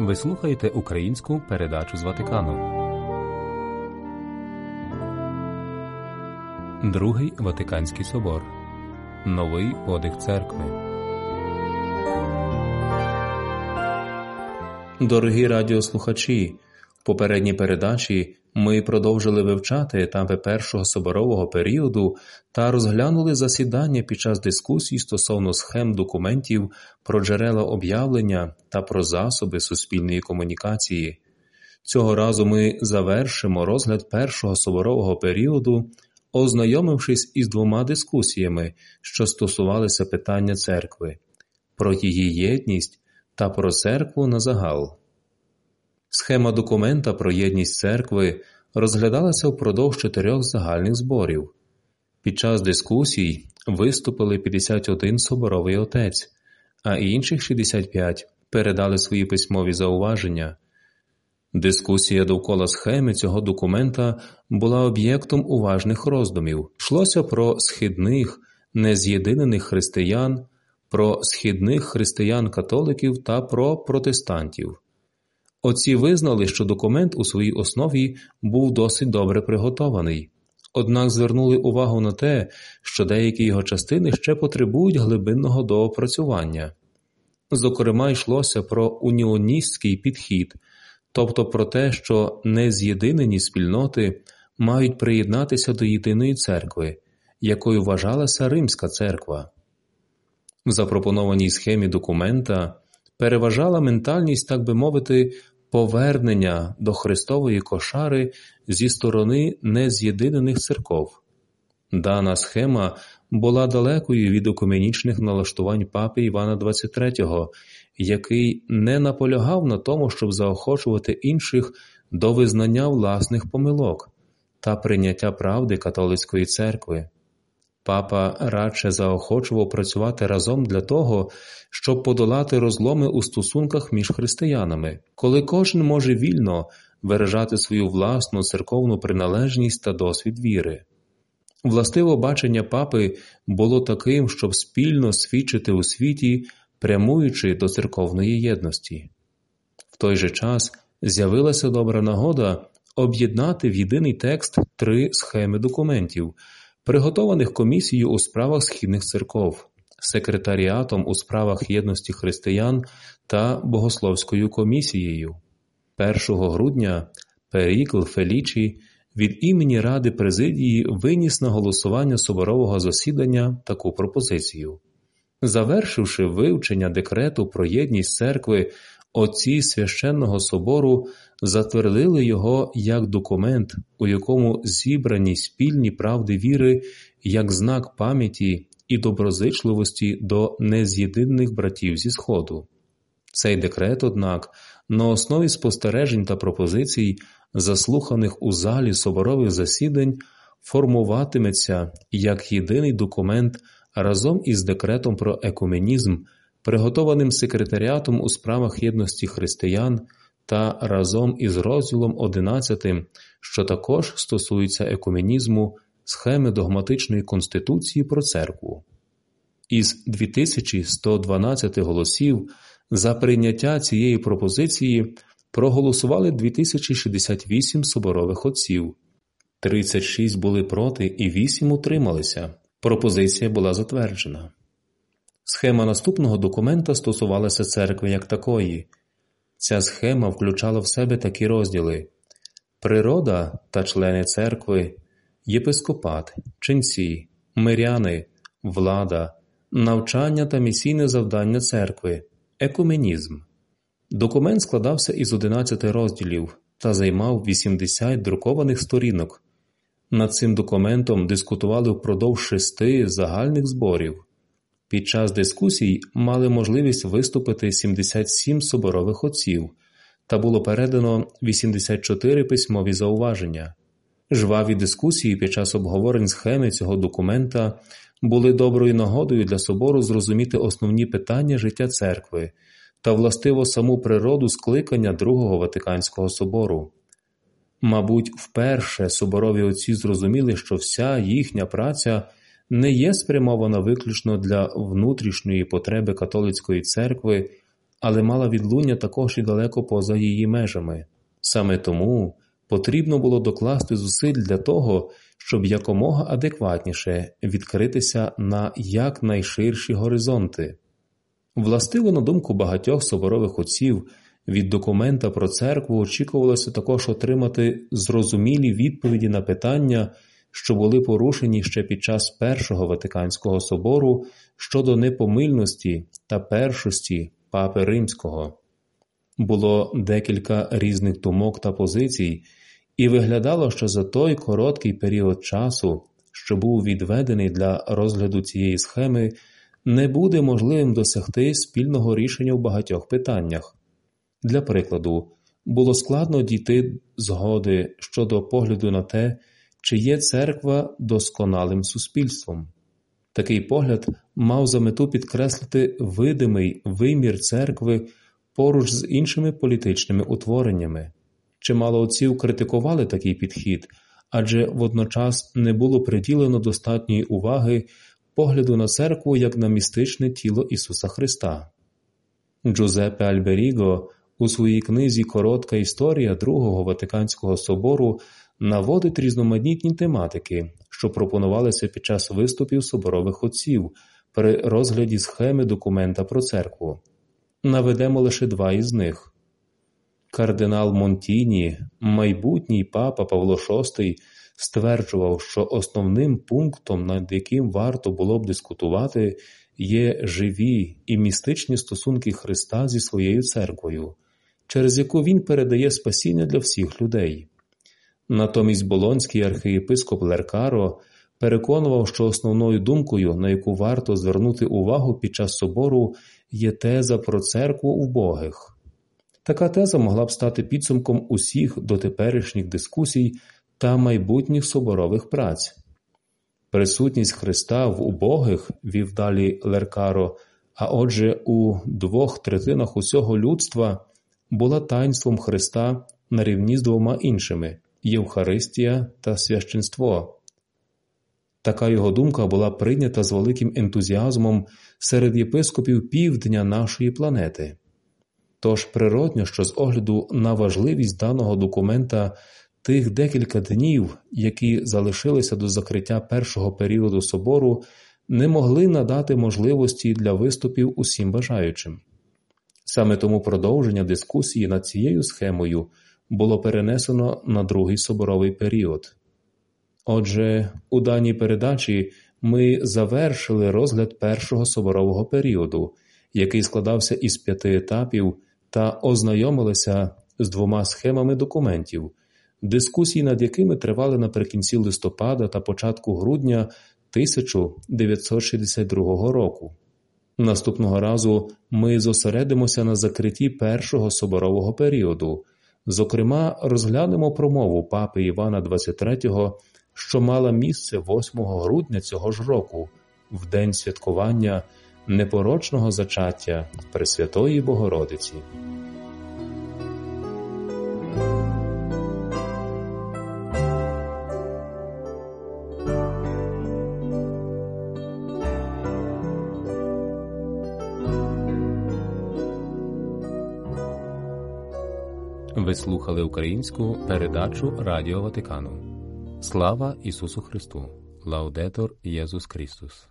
Ви слухаєте українську передачу з Ватикану. Другий Ватиканський собор. Новий подих церкви. Дорогі радіослухачі. В попередній передачі ми продовжили вивчати етапи першого соборового періоду та розглянули засідання під час дискусій стосовно схем документів про джерела об'явлення та про засоби суспільної комунікації. Цього разу ми завершимо розгляд першого соборового періоду, ознайомившись із двома дискусіями, що стосувалися питання церкви, про її єдність та про церкву на загал. Схема документа про єдність церкви розглядалася впродовж чотирьох загальних зборів. Під час дискусій виступили 51 соборовий отець, а інших 65 передали свої письмові зауваження. Дискусія довкола схеми цього документа була об'єктом уважних роздумів. Йшлося про східних, нез'єдинених християн, про східних християн-католиків та про протестантів. Отці визнали, що документ у своїй основі був досить добре приготований, однак звернули увагу на те, що деякі його частини ще потребують глибинного доопрацювання. Зокрема, йшлося про уніоністський підхід, тобто про те, що нез'єдинені спільноти мають приєднатися до єдиної церкви, якою вважалася Римська церква. В запропонованій схемі документа переважала ментальність, так би мовити, повернення до Христової кошари зі сторони нез'єдинених церков. Дана схема була далекою від окуменічних налаштувань папи Івана XXIII, який не наполягав на тому, щоб заохочувати інших до визнання власних помилок та прийняття правди католицької церкви. Папа радше заохочував працювати разом для того, щоб подолати розломи у стосунках між християнами, коли кожен може вільно виражати свою власну церковну приналежність та досвід віри. Властиво бачення папи було таким, щоб спільно свідчити у світі, прямуючи до церковної єдності. В той же час з'явилася добра нагода об'єднати в єдиний текст три схеми документів приготованих комісією у справах східних церков, секретаріатом у справах єдності християн та богословською комісією. 1 грудня Перікл Фелічі від імені Ради Президії виніс на голосування соборового засідання таку пропозицію. Завершивши вивчення декрету про єдність церкви, отці священного собору затвердили його як документ, у якому зібрані спільні правди віри як знак пам'яті і доброзичливості до нез'єдинних братів зі Сходу. Цей декрет, однак, на основі спостережень та пропозицій, заслуханих у залі соборових засідань, формуватиметься як єдиний документ разом із декретом про екуменізм, приготованим секретаріатом у справах єдності християн та разом із розділом 11, що також стосується екуменізму схеми догматичної конституції про церкву. Із 2112 голосів за прийняття цієї пропозиції проголосували 2068 соборових отців, 36 були проти і 8 утрималися. Пропозиція була затверджена. Схема наступного документа стосувалася церкви як такої. Ця схема включала в себе такі розділи природа та члени церкви, єпископат, ченці, миряни, влада, навчання та місійне завдання церкви, екуменізм. Документ складався із 11 розділів та займав 80 друкованих сторінок. Над цим документом дискутували впродовж шести загальних зборів. Під час дискусій мали можливість виступити 77 соборових отців та було передано 84 письмові зауваження. Жваві дискусії під час обговорень схеми цього документа були доброю нагодою для собору зрозуміти основні питання життя церкви та властиво саму природу скликання Другого Ватиканського собору. Мабуть, вперше соборові отці зрозуміли, що вся їхня праця не є спрямована виключно для внутрішньої потреби католицької церкви, але мала відлуння також і далеко поза її межами. Саме тому потрібно було докласти зусиль для того, щоб якомога адекватніше відкритися на якнайширші горизонти. Властиво, на думку багатьох соборових отців, від документа про церкву очікувалося також отримати зрозумілі відповіді на питання, що були порушені ще під час Першого Ватиканського собору щодо непомильності та першості Папи Римського. Було декілька різних думок та позицій, і виглядало, що за той короткий період часу, що був відведений для розгляду цієї схеми, не буде можливим досягти спільного рішення в багатьох питаннях. Для прикладу, було складно дійти згоди щодо погляду на те, чи є церква досконалим суспільством. Такий погляд мав за мету підкреслити видимий вимір церкви поруч з іншими політичними утвореннями. Чимало отців критикували такий підхід, адже водночас не було приділено достатньої уваги погляду на церкву як на містичне тіло Ісуса Христа. Джузеппе Альберіго у своїй книзі Коротка історія Другого Ватиканського собору наводить різноманітні тематики, що пропонувалися під час виступів соборових отців при розгляді схеми документа про церкву. Наведемо лише два із них. Кардинал Монтіні, майбутній папа Павло VI, стверджував, що основним пунктом, над яким варто було б дискутувати, є живі і містичні стосунки Христа зі своєю церквою, через яку Він передає спасіння для всіх людей. Натомість Болонський архієпископ Леркаро переконував, що основною думкою, на яку варто звернути увагу під час собору, є теза про церкву убогих. Така теза могла б стати підсумком усіх дотеперішніх дискусій та майбутніх соборових праць. Присутність Христа в убогих, вів далі Леркаро, а отже, у двох третинах усього людства була таїнством Христа на рівні з двома іншими Євхаристія та священство. Така його думка була прийнята з великим ентузіазмом серед єпископів півдня нашої планети. Тож природньо, що з огляду на важливість даного документа тих декілька днів, які залишилися до закриття першого періоду собору, не могли надати можливості для виступів усім бажаючим. Саме тому продовження дискусії над цією схемою було перенесено на другий соборовий період. Отже, у даній передачі ми завершили розгляд першого соборового періоду, який складався із п'яти етапів, та ознайомилися з двома схемами документів, дискусії над якими тривали наприкінці листопада та початку грудня 1962 року. Наступного разу ми зосередимося на закритті першого соборового періоду, зокрема, розглянемо промову папи Івана XXIII, що мала місце 8 грудня цього ж року, в день святкування непорочного зачаття Пресвятої Богородиці. Ви слухали українську передачу Радіо Ватикану. Слава Ісусу Христу! Лаудетор Єсус Христос!